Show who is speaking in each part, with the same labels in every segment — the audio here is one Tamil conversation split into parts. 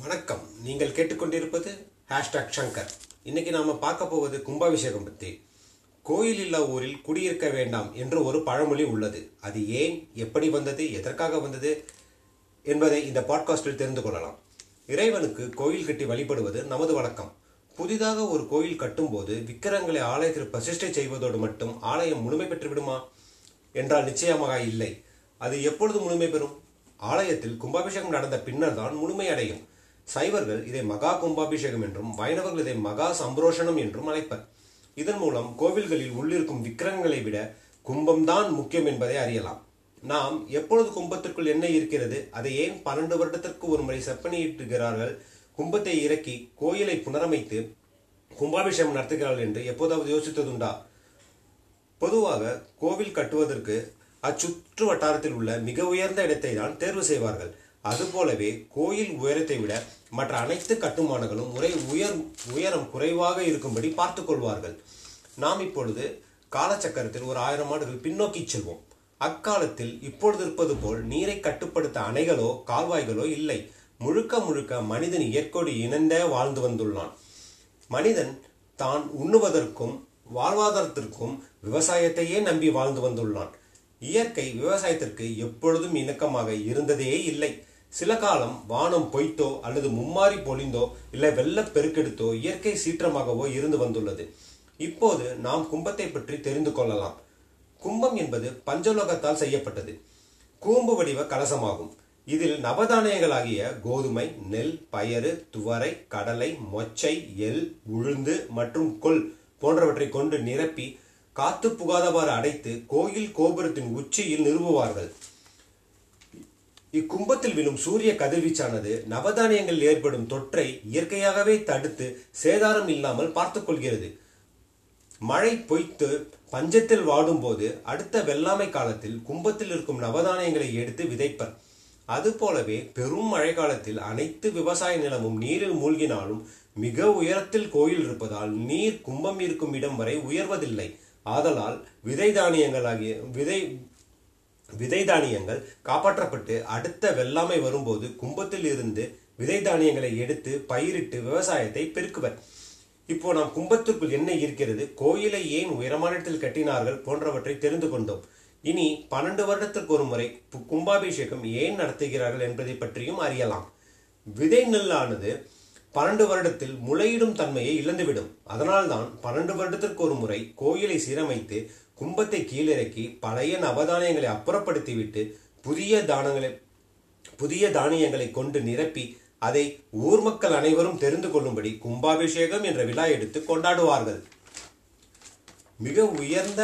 Speaker 1: வணக்கம். நீங்கள் கேட்டுக்கொண்டிருப்பது ஹேஷ்டாக் சங்கர். இன்னைக்கு நாம பார்க்க போவது கும்பாபிஷேகம் பற்றி கோயில் இல்லா ஊரில் குடியிருக்க வேண்டாம் என்று ஒரு பழமொழி உள்ளது. அது ஏன் எப்படி வந்தது எதற்காக வந்தது என்பதை இந்த பாட்காஸ்டில் தெரிந்து கொள்ளலாம். இறைவனுக்கு கோயில் கட்டி வழிபடுவது நமது வழக்கம். புதிதாக ஒரு கோயில் கட்டும்போது விக்கிரங்களை ஆலயத்தில் பிரசிஷ்டை செய்வதோடு மட்டும் ஆலயம் முழுமை பெற்று விடுமா என்றால் நிச்சயமாக இல்லை. அது எப்பொழுது முழுமை பெறும்? ஆலயத்தில் கும்பாபிஷேகம் நடந்த பின்னர் தான் முழுமை அடையும். சைவர்கள் இதை மகா கும்பாபிஷேகம் என்றும் வைணவர்கள் இதை மகா சம்பரோஷணம் என்றும் அழைப்பர். இதன் மூலம் கோவில்களில் உள்ளிருக்கும் விக்கிரகங்களை விட கும்பம்தான் முக்கியம் என்பதை அறியலாம். நாம் எப்பொழுது கும்பத்திற்குள் என்ன இருக்கிறது அதை ஏன் பன்னெண்டு வருடத்திற்கு ஒரு முறை செப்பனியிட்டுகிறார்கள் கும்பத்தை இறக்கி கோயிலை புனரமைத்து கும்பாபிஷேகம் நடத்துகிறார்கள் என்று எப்போதாவது யோசித்ததுண்டா? பொதுவாக கோவில் கட்டுவதற்கு அச்சுற்று வட்டாரத்தில் உள்ள மிக உயர்ந்த இடத்தை தான் தேர்வு செய்வார்கள். அதுபோலவே கோயில் உயரத்தை விட மற்ற அனைத்து கட்டுமானங்களும் முறை உயர் உயரம் குறைவாக இருக்கும்படி பார்த்து கொள்வார்கள். நாம் இப்பொழுது காலச்சக்கரத்தில் ஒரு ஆயிரம் ஆண்டுகள் பின்னோக்கி செல்வோம். அக்காலத்தில் இப்பொழுது இருப்பது போல் நீரை கட்டுப்படுத்த அணைகளோ கால்வாய்களோ இல்லை. முழுக்க முழுக்க மனிதன் இயற்கையோடு இணைந்தே வாழ்ந்து வந்துள்ளான். மனிதன் தான் உண்ணுவதற்கும் வாழ்வாதாரத்திற்கும் விவசாயத்தையே நம்பி வாழ்ந்து வந்துள்ளான். இயற்கை விவசாயத்திற்கு எப்பொழுதும் இணக்கமாக இருந்ததே இல்லை. சில காலம் வானம் பொய்த்தோ அல்லது மும்மாறி பொழிந்தோ இல்லை வெள்ளப் பெருக்கெடுத்தோ இயற்கை சீற்றமாகவோ இருந்து வந்துள்ளது. இப்போது நாம் கும்பத்தை பற்றி தெரிந்து கொள்ளலாம். கும்பம் என்பது பஞ்சலோகத்தால் செய்யப்பட்டது. கூம்பு வடிவ கலசமாகும். இதில் நவதானியங்களாகிய கோதுமை நெல் பயறு துவரை கடலை மொச்சை எள் உளுந்து மற்றும் கொல் போன்றவற்றை கொண்டு நிரப்பி காத்து புகாதவாறு அடைத்து கோயில் கோபுரத்தின் உச்சியில் நிறுவுவார்கள். இக்கும்பத்தில் விழும் சூரிய கதிர்வீச்சானது நவதானியங்களில் ஏற்படும் தொற்றை இயற்கையாகவே தடுத்து சேதாரம் இல்லாமல் பார்த்துக்கொள்கிறது. மழை பொய்த்து பஞ்சத்தில் வாடும்போது அடுத்த வெள்ளாமை காலத்தில் கும்பத்தில் இருக்கும் நவதானியங்களை எடுத்து விதைப்பர். அதுபோலவே பெரும் மழை காலத்தில் அனைத்து விவசாய நிலமும் நீரில் மூழ்கினாலும் மிக உயரத்தில் கோயில் இருப்பதால் நீர் கும்பம் இருக்கும் இடம் வரை உயர்வதில்லை. ஆதலால் விதை தானியங்களாகிய விதை விதை தானியங்கள் காப்பாற்றப்பட்டு அடுத்த வெள்ளாமை வரும்போது கும்பத்தில் இருந்து விதை தானியங்களை எடுத்து பயிரிட்டு விவசாயத்தை பெருக்குவர். இப்போ நாம் கும்பத்திற்குள் என்ன இருக்கிறது? கோயிலை ஏன் உயரமான இடத்தில் கட்டினார்கள் போன்றவற்றை தெரிந்து கொண்டோம். இனி பன்னெண்டு வருடத்திற்கு ஒரு முறை கும்பாபிஷேகம் ஏன் நடத்துகிறார்கள் என்பதை பற்றியும் அறியலாம். விதை நெல்லானது பன்னெண்டு வருடத்தில் முளையிடும் தன்மையை இழந்துவிடும். அதனால்தான் பன்னெண்டு வருடத்திற்கு ஒரு முறை கோயிலை சீரமைத்து கும்பத்தை கீழிறக்கி பழைய நவதானியங்களை அப்புறப்படுத்திவிட்டு புதிய தானங்களை புதிய தானியங்களை கொண்டு நிரப்பி அதை ஊர் மக்கள் அனைவரும் தெரிந்து கொள்ளும்படி கும்பாபிஷேகம் என்ற விழா எடுத்து கொண்டாடுவார்கள். மிக உயர்ந்த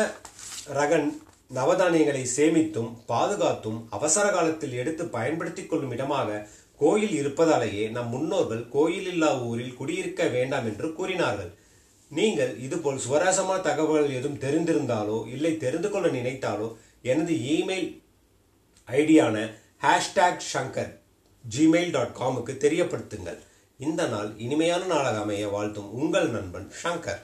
Speaker 1: ரகன் நவதானியங்களை சேமித்தும் பாதுகாத்தும் அவசர காலத்தில் எடுத்து பயன்படுத்திக் கொள்ளும் இடமாக கோயில் இருப்பதாலேயே நம் முன்னோர்கள் கோயில் இல்லா ஊரில் குடியிருக்க வேண்டாம் என்று கூறினார்கள். நீங்கள் இதுபோல் சுவராசமான தகவல்கள் எதுவும் தெரிந்திருந்தாலோ இல்லை தெரிந்து கொள்ள நினைத்தாலோ எனது இமெயில் ஐடியான ஹேஷ்டாக் ஷங்கர் ஜிமெயில் டாட் காமுக்கு தெரியப்படுத்துங்கள். இந்த நாள் இனிமையான நாளாக அமைய வாழ்த்தும் உங்கள் நண்பன் ஷங்கர்.